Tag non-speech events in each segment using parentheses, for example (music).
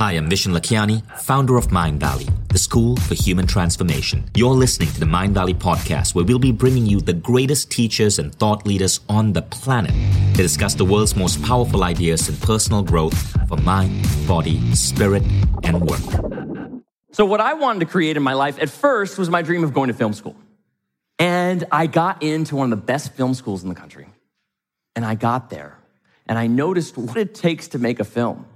Hi, I'm Vishen Lakhiani, founder of Mindvalley, the school for human transformation. You're listening to the Mindvalley podcast, where we'll be bringing you the greatest teachers and thought leaders on the planet to discuss the world's most powerful ideas in personal growth for mind, body, spirit, and work. So, what I wanted to create in my life at first was my dream of going to film school. And I got into one of the best film schools in the country. And I got there and I noticed what it takes to make a film.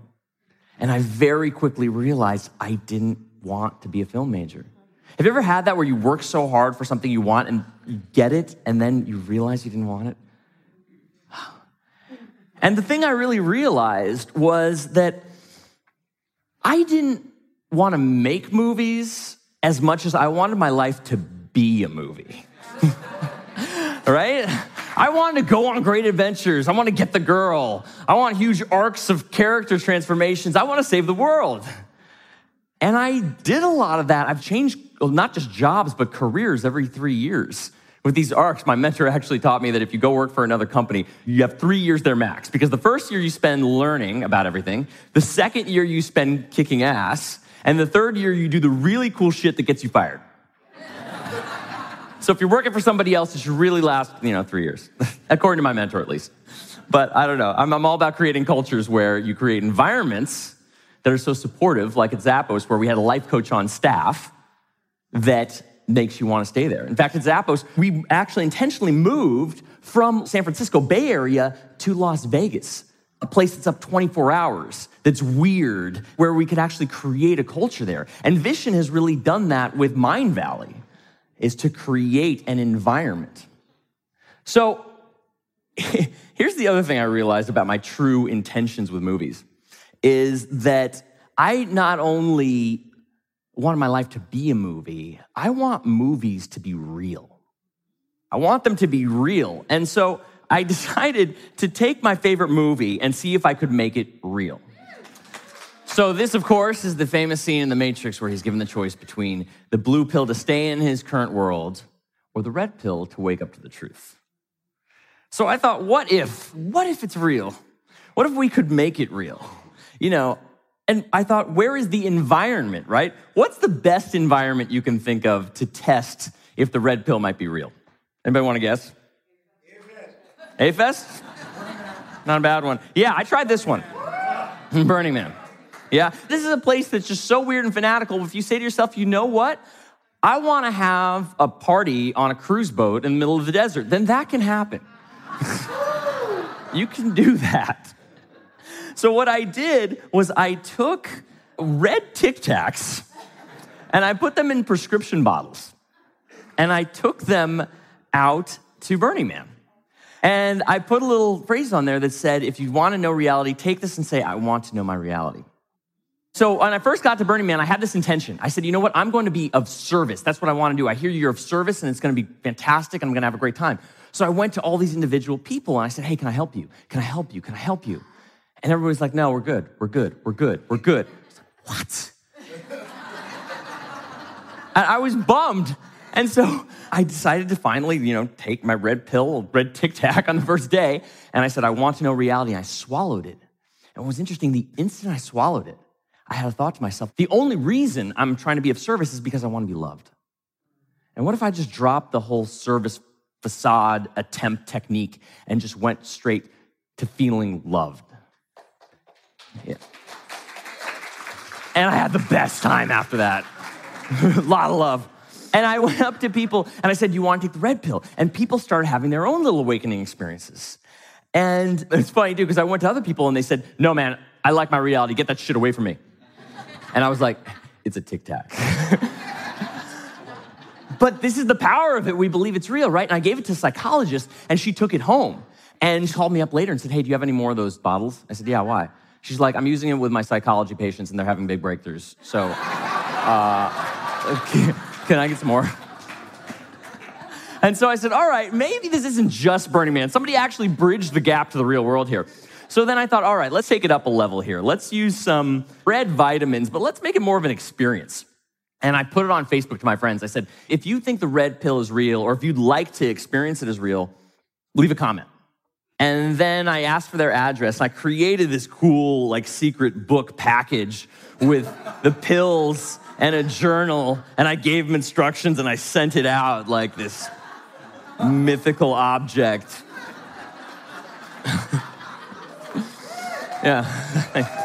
And I very quickly realized I didn't want to be a film major. Have you ever had that where you work so hard for something you want and you get it and then you realize you didn't want it? (sighs) And the thing I really realized was that I didn't want to make movies as much as I wanted my life to be a movie. (laughs) right? I want to go on great adventures. I want to get the girl. I want huge arcs of character transformations. I want to save the world. And I did a lot of that. I've changed not just jobs, but careers every three years. With these arcs, my mentor actually taught me that if you go work for another company, you have three years there max. Because the first year you spend learning about everything, the second year you spend kicking ass, and the third year you do the really cool shit that gets you fired. So if you're working for somebody else, it should really last, you know, three years, (laughs) according to my mentor at least. But I don't know. I'm, I'm all about creating cultures where you create environments that are so supportive, like at Zappos, where we had a life coach on staff that makes you want to stay there. In fact, at Zappos, we actually intentionally moved from San Francisco Bay Area to Las Vegas, a place that's up 24 hours, that's weird, where we could actually create a culture there. And Vishen has really done that with Mindvalley is to create an environment. So (laughs) here's the other thing I realized about my true intentions with movies is that I not only wanted my life to be a movie, I want movies to be real. I want them to be real. And so I (laughs) decided to take my favorite movie and see if I could make it real. So, this, of course, is the famous scene in The Matrix where he's given the choice between the blue pill to stay in his current world or the red pill to wake up to the truth. So, I thought, what if? What if it's real? What if we could make it real? You know, and I thought, where is the environment, right? What's the best environment you can think of to test if the red pill might be real? Anybody want to guess? A-Fest? Not a bad one. Yeah, I tried this one. (laughs) Burning Man. Yeah? This is a place that's just so weird and fanatical. If you say to yourself, you know what? I want to have a party on a cruise boat in the middle of the desert, then that can happen. (laughs) you can do that. So, what I did was I took red Tic Tacs and I put them in prescription bottles and I took them out to Burning Man. And I put a little phrase on there that said, if you want to know reality, take this and say, I want to know my reality. So when I first got to Burning Man, I had this intention. I said, you know what? I'm going to be of service. That's what I want to do. I hear you're of service and it's going to be fantastic. And I'm going to have a great time. So I went to all these individual people and I said, hey, can I help you? Can I help you? Can I help you? And everybody's like, no, we're good. We're good. We're good. We're good. Like, what? and I was bummed. And so I decided to finally, you know, take my red pill, red tic tac on the first day. And I said, I want to know reality. And I swallowed it. And what was interesting, the instant I swallowed it, I had a thought to myself the only reason I'm trying to be of service is because I want to be loved. And what if I just dropped the whole service facade attempt technique and just went straight to feeling loved? Yeah. And I had the best time after that. a (laughs) lot of love. And I (laughs) went up to people and I said, You want to take the red pill? And people started having their own little awakening experiences. And (laughs) it's funny too, because I went to other people and they said, No, man, I like my reality. Get that shit away from me. And I was like, it's a tic tac. but this is the power of it. We believe it's real, right? And I gave it to a psychologist, and she took it home. And she called me up later and said, Hey, do you have any more of those bottles? I said, Yeah, why? She's like, I'm using it with my psychology patients, and they're having big breakthroughs. So, uh, (laughs) can I get some more? And so I said, All right, maybe this isn't just Burning Man. Somebody actually bridged the gap to the real world here. So then I thought, all right, let's take it up a level here. Let's use some red vitamins, but let's make it more of an experience. And I put it on Facebook to my friends. I said, if you think the red pill is real, or if you'd like to experience it as real, leave a comment. And then I asked for their address. I created this cool, like, secret book package with the pills and a journal. And I gave them instructions and I sent it out like this mythical object. (laughs) yeah. (laughs)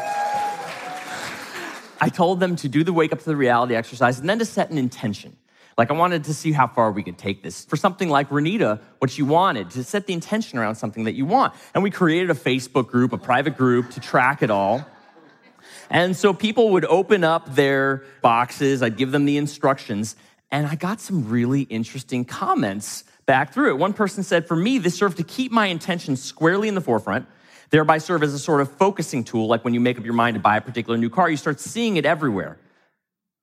I told them to do the wake up to the reality exercise and then to set an intention. Like, I wanted to see how far we could take this. For something like Renita, what she wanted, to set the intention around something that you want. And we created a Facebook group, a private group to track it all. And so people would open up their boxes, I'd give them the instructions, and I got some really interesting comments back through it. One person said, For me, this served to keep my intention squarely in the forefront, thereby serve as a sort of focusing tool. Like when you make up your mind to buy a particular new car, you start seeing it everywhere.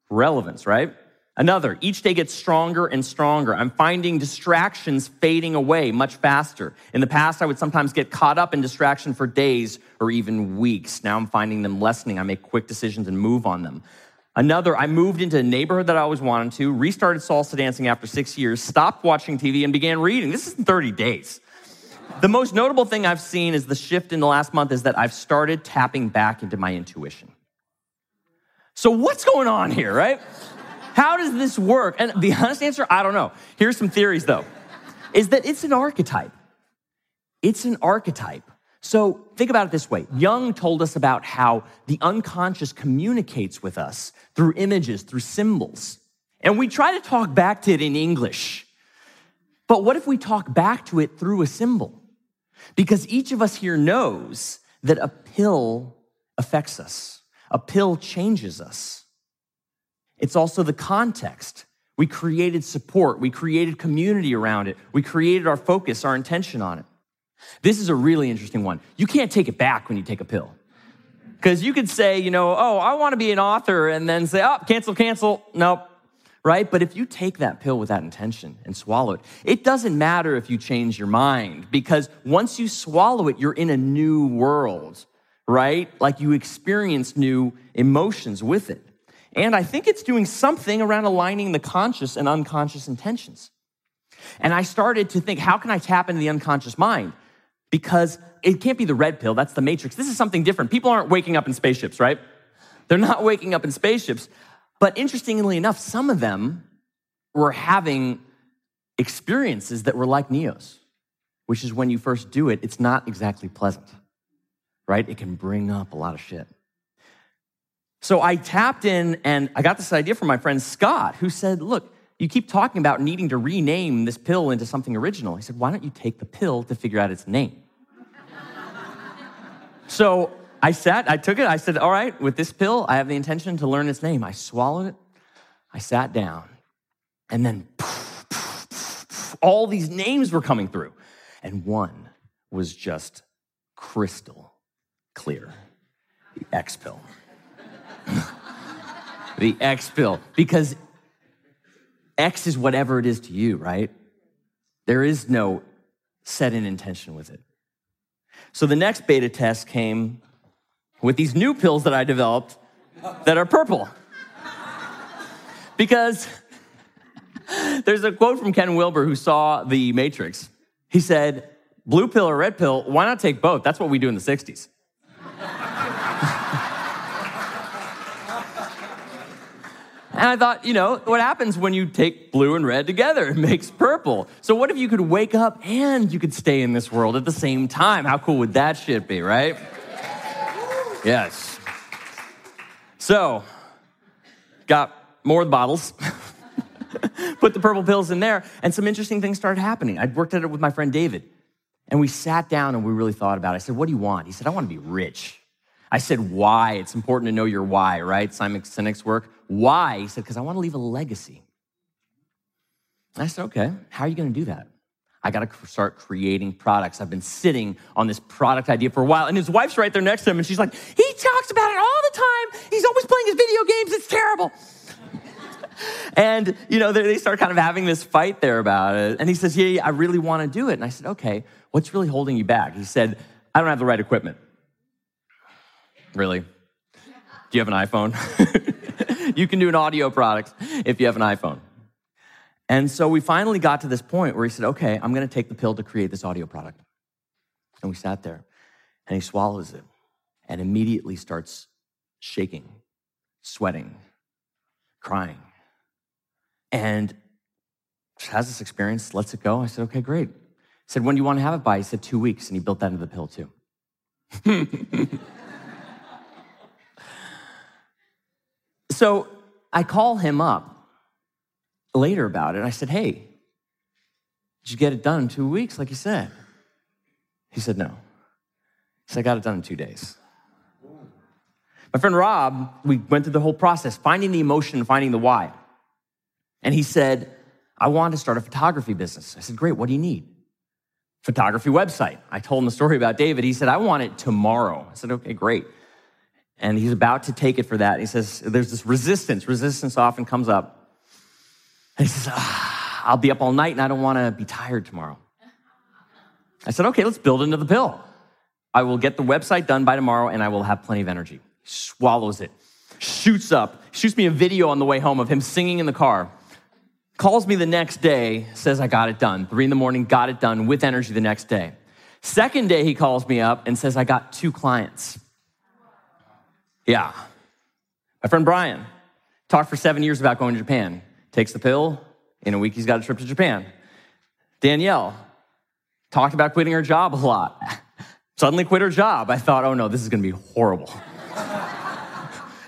Relevance, right? Another, each day gets stronger and stronger. I'm finding distractions fading away much faster. In the past, I would sometimes get caught up in distraction for days or even weeks. Now I'm finding them lessening. I make quick decisions and move on them. Another, I moved into a neighborhood that I always wanted to, restarted salsa dancing after six years, stopped watching TV, and began reading. This is in 30 days. The most notable thing I've seen is the shift in the last month is that I've started tapping back into my intuition. So, what's going on here, right? How does this work? And the honest answer, I don't know. Here's some theories though, is that it's an archetype. It's an archetype. So think about it this way Jung told us about how the unconscious communicates with us through images, through symbols. And we try to talk back to it in English. But what if we talk back to it through a symbol? Because each of us here knows that a pill affects us, a pill changes us. It's also the context. We created support, we created community around it, we created our focus, our intention on it. This is a really interesting one. You can't take it back when you take a pill. Because you could say, you know, oh, I want to be an author, and then say, oh, cancel, cancel. Nope. Right? But if you take that pill with that intention and swallow it, it doesn't matter if you change your mind because once you swallow it, you're in a new world, right? Like you experience new emotions with it. And I think it's doing something around aligning the conscious and unconscious intentions. And I started to think, how can I tap into the unconscious mind? Because it can't be the red pill, that's the matrix. This is something different. People aren't waking up in spaceships, right? They're not waking up in spaceships. But interestingly enough, some of them were having experiences that were like Neo's, which is when you first do it, it's not exactly pleasant, right? It can bring up a lot of shit. So I tapped in and I got this idea from my friend Scott, who said, Look, you keep talking about needing to rename this pill into something original. He said, Why don't you take the pill to figure out its name? (laughs) so I sat, I took it, I said, All right, with this pill, I have the intention to learn its name. I swallowed it, I sat down, and then poof, poof, poof, all these names were coming through. And one was just crystal clear the X pill (laughs) the X pill. Because X is whatever it is to you, right? There is no set in intention with it. So the next beta test came with these new pills that I developed that are purple. because there's a quote from Ken Wilber who saw the Matrix. He said, Blue pill or red pill, why not take both? That's what we do in the 60s. And I thought, you know, what happens when you take blue and red together? It makes purple. So what if you could wake up and you could stay in this world at the same time? How cool would that shit be, right? Yes. So, got more bottles. (laughs) Put the purple pills in there, and some interesting things started happening. I'd worked at it with my friend David, and we sat down and we really thought about it. I said, What do you want? He said, I want to be rich. I said, Why? It's important to know your why, right? Simon Sinek's work. Why? He said, Because I want to leave a legacy. I said, Okay, how are you going to do that? I got to start creating products. I've been sitting on this product idea for a while. And his wife's right there next to him, and she's like, He talks about it all the time. He's always playing his video games. It's terrible. (laughs) and, you know, they start kind of having this fight there about it. And he says, yeah, yeah, I really want to do it. And I said, Okay, what's really holding you back? He said, I don't have the right equipment. Really? Do you have an iPhone? (laughs) you can do an audio product if you have an iPhone. And so we finally got to this point where he said, okay, I'm going to take the pill to create this audio product. And we sat there, and he swallows it and immediately starts shaking, sweating, crying. And has this experience, lets it go. I said, okay, great. Said, when do you want to have it by? He said, two weeks. And he built that into the pill too. (laughs) so I call him up later about it. I said, hey, did you get it done in two weeks, like you said? He said, no. He said, I got it done in two days. My friend Rob, we went through the whole process, finding the emotion, finding the why. And he said, I want to start a photography business. I said, Great, what do you need? Photography website. I told him the story about David. He said, I want it tomorrow. I said, Okay, great. And he's about to take it for that. He says, There's this resistance. Resistance often comes up. And he says, ah, I'll be up all night and I don't want to be tired tomorrow. I said, Okay, let's build into the pill. I will get the website done by tomorrow and I will have plenty of energy swallows it, shoots up, shoots me a video on the way home of him singing in the car. Calls me the next day, says, I got it done. Three in the morning, got it done with energy the next day. Second day, he calls me up and says, I got two clients. Yeah. My friend Brian talked for seven years about going to Japan. Takes the pill. In a week, he's got a trip to Japan. Danielle talked about quitting her job a lot. (laughs) Suddenly quit her job. I thought, oh no, this is going to be horrible. (laughs)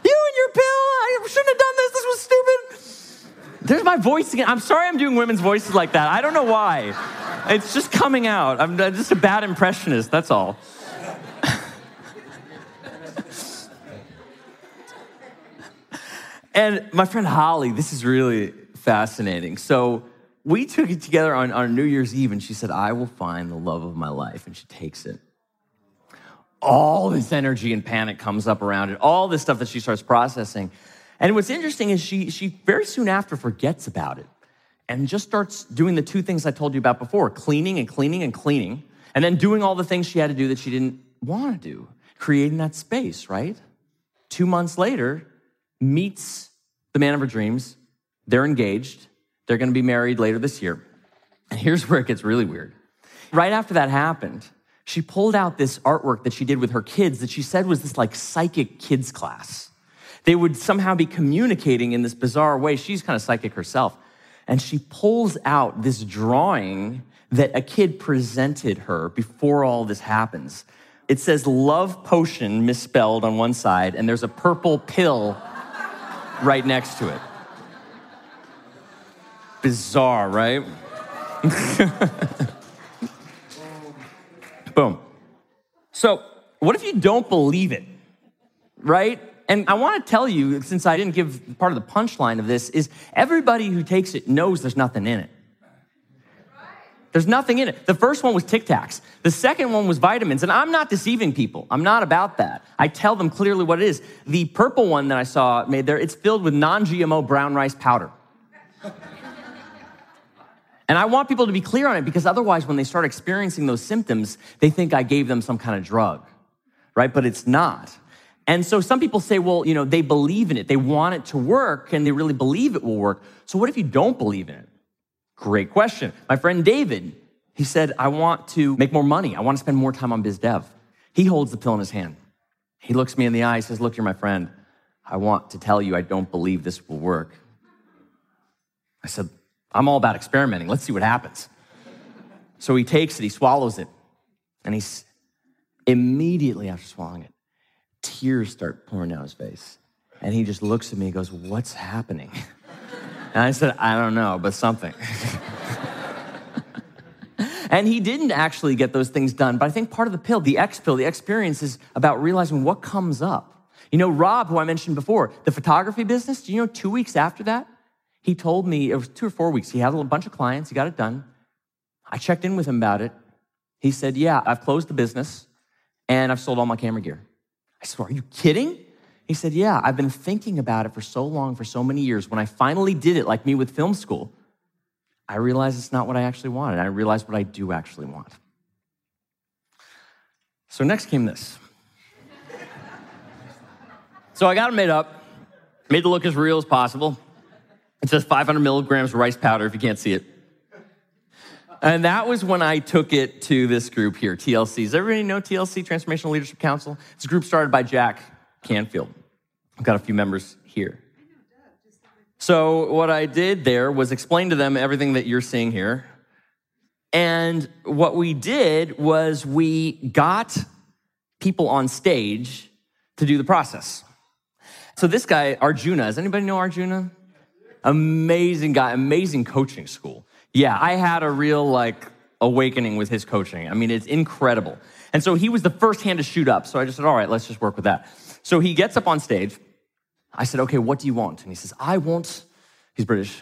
You and your pill, I shouldn't have done this. This was stupid. There's my voice again. I'm sorry I'm doing women's voices like that. I don't know why. It's just coming out. I'm just a bad impressionist, that's all. And my friend Holly, this is really fascinating. So we took it together on, on New Year's Eve, and she said, I will find the love of my life. And she takes it all this energy and panic comes up around it, all this stuff that she starts processing. And what's interesting is she, she very soon after forgets about it and just starts doing the two things I told you about before cleaning and cleaning and cleaning, and then doing all the things she had to do that she didn't want to do, creating that space, right? Two months later, meets the man of her dreams. They're engaged. They're going to be married later this year. And here's where it gets really weird. Right after that happened, she pulled out this artwork that she did with her kids that she said was this like psychic kids class. They would somehow be communicating in this bizarre way. She's kind of psychic herself. And she pulls out this drawing that a kid presented her before all this happens. It says love potion misspelled on one side, and there's a purple pill right next to it. Bizarre, right? (laughs) Boom. So, what if you don't believe it? Right? And I want to tell you, since I didn't give part of the punchline of this, is everybody who takes it knows there's nothing in it. There's nothing in it. The first one was Tic Tacs. The second one was vitamins. And I'm not deceiving people. I'm not about that. I tell them clearly what it is. The purple one that I saw made there, it's filled with non GMO brown rice powder. (laughs) and I want people to be clear on it because otherwise, when they start experiencing those symptoms, they think I gave them some kind of drug, right? But it's not. And so some people say, well, you know, they believe in it. They want it to work and they really believe it will work. So what if you don't believe in it? Great question. My friend David, he said, I want to make more money. I want to spend more time on biz dev. He holds the pill in his hand. He looks me in the eye, he says, look, you're my friend. I want to tell you I don't believe this will work. I said, I'm all about experimenting. Let's see what happens. So he takes it, he swallows it, and he's immediately after swallowing it, tears start pouring down his face. And he just looks at me and goes, What's happening? (laughs) And I said, I don't know, but something. (laughs) and he didn't actually get those things done. But I think part of the pill, the X pill, the experience is about realizing what comes up. You know, Rob, who I mentioned before, the photography business, do you know, two weeks after that, he told me, it was two or four weeks, he had a bunch of clients, he got it done. I checked in with him about it. He said, Yeah, I've closed the business and I've sold all my camera gear. I said, Are you kidding? He said, Yeah, I've been thinking about it for so long, for so many years. When I finally did it, like me with film school, I realized it's not what I actually wanted. I realized what I do actually want. So next came this. (laughs) so I got it made up, made it look as real as possible. It says 500 milligrams rice powder if you can't see it. And that was when I took it to this group here, TLC. Does everybody know TLC, Transformational Leadership Council? It's a group started by Jack Canfield. I've got a few members here. So, what I did there was explain to them everything that you're seeing here. And what we did was we got people on stage to do the process. So, this guy, Arjuna, does anybody know Arjuna? Amazing guy, amazing coaching school. Yeah, I had a real like awakening with his coaching. I mean, it's incredible. And so he was the first hand to shoot up. So I just said, all right, let's just work with that. So he gets up on stage. I said, okay, what do you want? And he says, I want, he's British.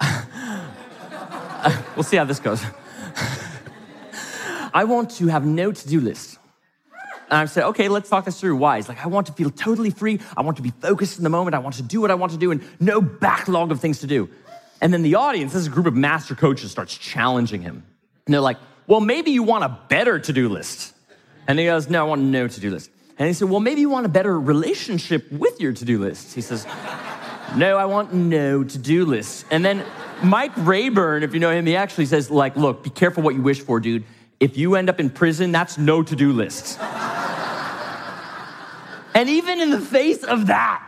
(laughs) we'll see how this goes. (laughs) I want to have no to do list. And I said, okay, let's talk this through. Why? He's like, I want to feel totally free. I want to be focused in the moment. I want to do what I want to do and no backlog of things to do. And then the audience, this is a group of master coaches, starts challenging him. And they're like, well, maybe you want a better to do list. And he goes, no, I want no to do list. And he said, well, maybe you want a better relationship with your to do list. He says, no, I want no to do list. And then Mike Rayburn, if you know him, he actually says, like, look, be careful what you wish for, dude. If you end up in prison, that's no to do list. And even in the face of that,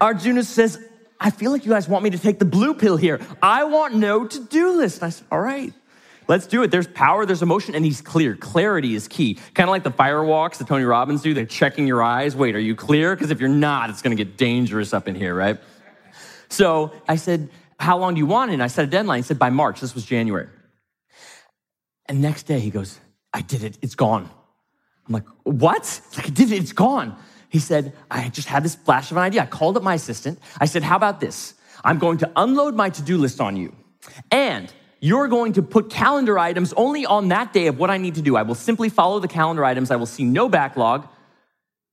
Arjuna says, I feel like you guys want me to take the blue pill here. I want no to do list. I said, All right, let's do it. There's power, there's emotion, and he's clear. Clarity is key. Kind of like the fire walks that Tony Robbins do. They're checking your eyes. Wait, are you clear? Because if you're not, it's going to get dangerous up in here, right? So I said, How long do you want it? And I set a deadline. He said, By March. This was January. And next day he goes, I did it. It's gone. I'm like, What? like, I did it. It's gone. He said, I just had this flash of an idea. I called up my assistant. I said, How about this? I'm going to unload my to do list on you. And you're going to put calendar items only on that day of what I need to do. I will simply follow the calendar items. I will see no backlog.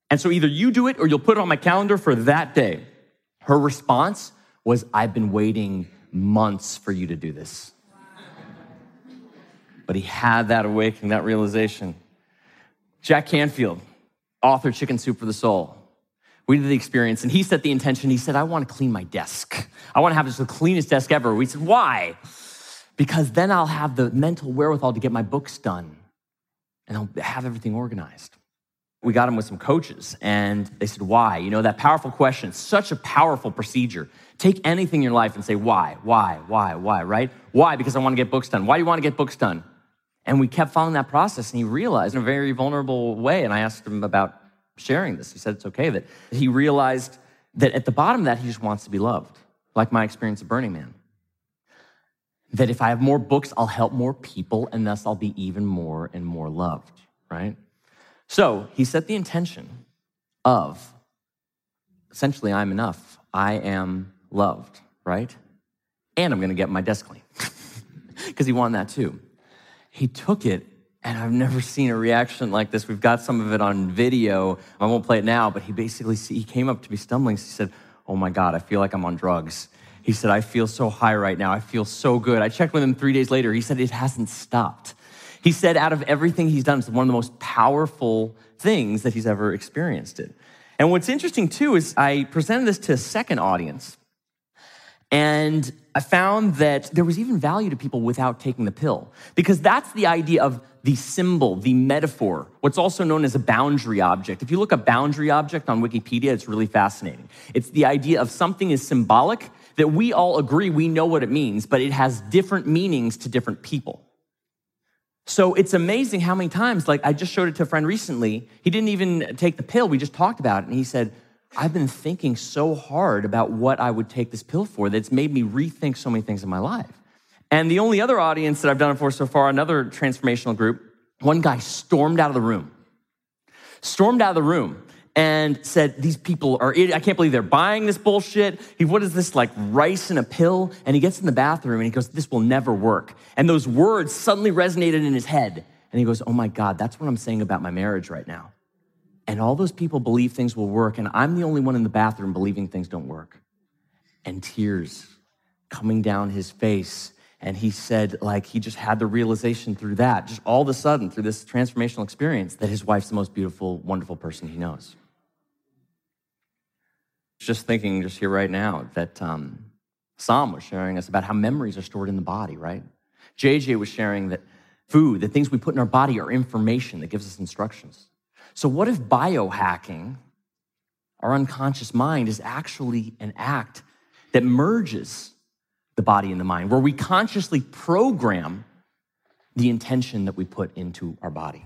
And so either you do it or you'll put it on my calendar for that day. Her response was, I've been waiting months for you to do this. But he had that awakening, that realization. Jack Canfield, author Chicken Soup for the Soul. We did the experience, and he set the intention. He said, I want to clean my desk. I want to have just the cleanest desk ever. We said, Why? Because then I'll have the mental wherewithal to get my books done and I'll have everything organized. We got him with some coaches, and they said, Why? You know, that powerful question, such a powerful procedure. Take anything in your life and say, Why? Why? Why? Why? Right? Why? Because I want to get books done. Why do you want to get books done? And we kept following that process, and he realized in a very vulnerable way, and I asked him about sharing this. He said it's okay that he realized that at the bottom of that, he just wants to be loved, like my experience of Burning Man. That if I have more books, I'll help more people, and thus I'll be even more and more loved, right? So he set the intention of essentially, I'm enough. I am loved, right? And I'm gonna get my desk clean (laughs) because he wanted that too he took it and I've never seen a reaction like this. We've got some of it on video. I won't play it now, but he basically he came up to me stumbling. He said, "Oh my God, I feel like I'm on drugs." He said, "I feel so high right now. I feel so good." I checked with him three days later. He said it hasn't stopped. He said, out of everything he's done, it's one of the most powerful things that he's ever experienced it. And what's interesting too is I presented this to a second audience. And I found that there was even value to people without taking the pill, because that's the idea of the symbol, the metaphor, what's also known as a boundary object. If you look up boundary object on Wikipedia, it's really fascinating. It's the idea of something is symbolic that we all agree we know what it means, but it has different meanings to different people. So it's amazing how many times, like I just showed it to a friend recently, he didn't even take the pill, we just talked about it, and he said, I've been thinking so hard about what I would take this pill for that it's made me rethink so many things in my life. And the only other audience that I've done it for so far, another transformational group, one guy stormed out of the room, stormed out of the room and said, These people are, I can't believe they're buying this bullshit. He, what is this, like rice in a pill? And he gets in the bathroom and he goes, This will never work. And those words suddenly resonated in his head. And he goes, Oh my God, that's what I'm saying about my marriage right now. And all those people believe things will work, and I'm the only one in the bathroom believing things don't work. And tears coming down his face. And he said, like, he just had the realization through that, just all of a sudden, through this transformational experience, that his wife's the most beautiful, wonderful person he knows. Just thinking, just here right now, that um, Psalm was sharing us about how memories are stored in the body, right? JJ was sharing that food, the things we put in our body, are information that gives us instructions. So, what if biohacking, our unconscious mind, is actually an act that merges the body and the mind, where we consciously program the intention that we put into our body?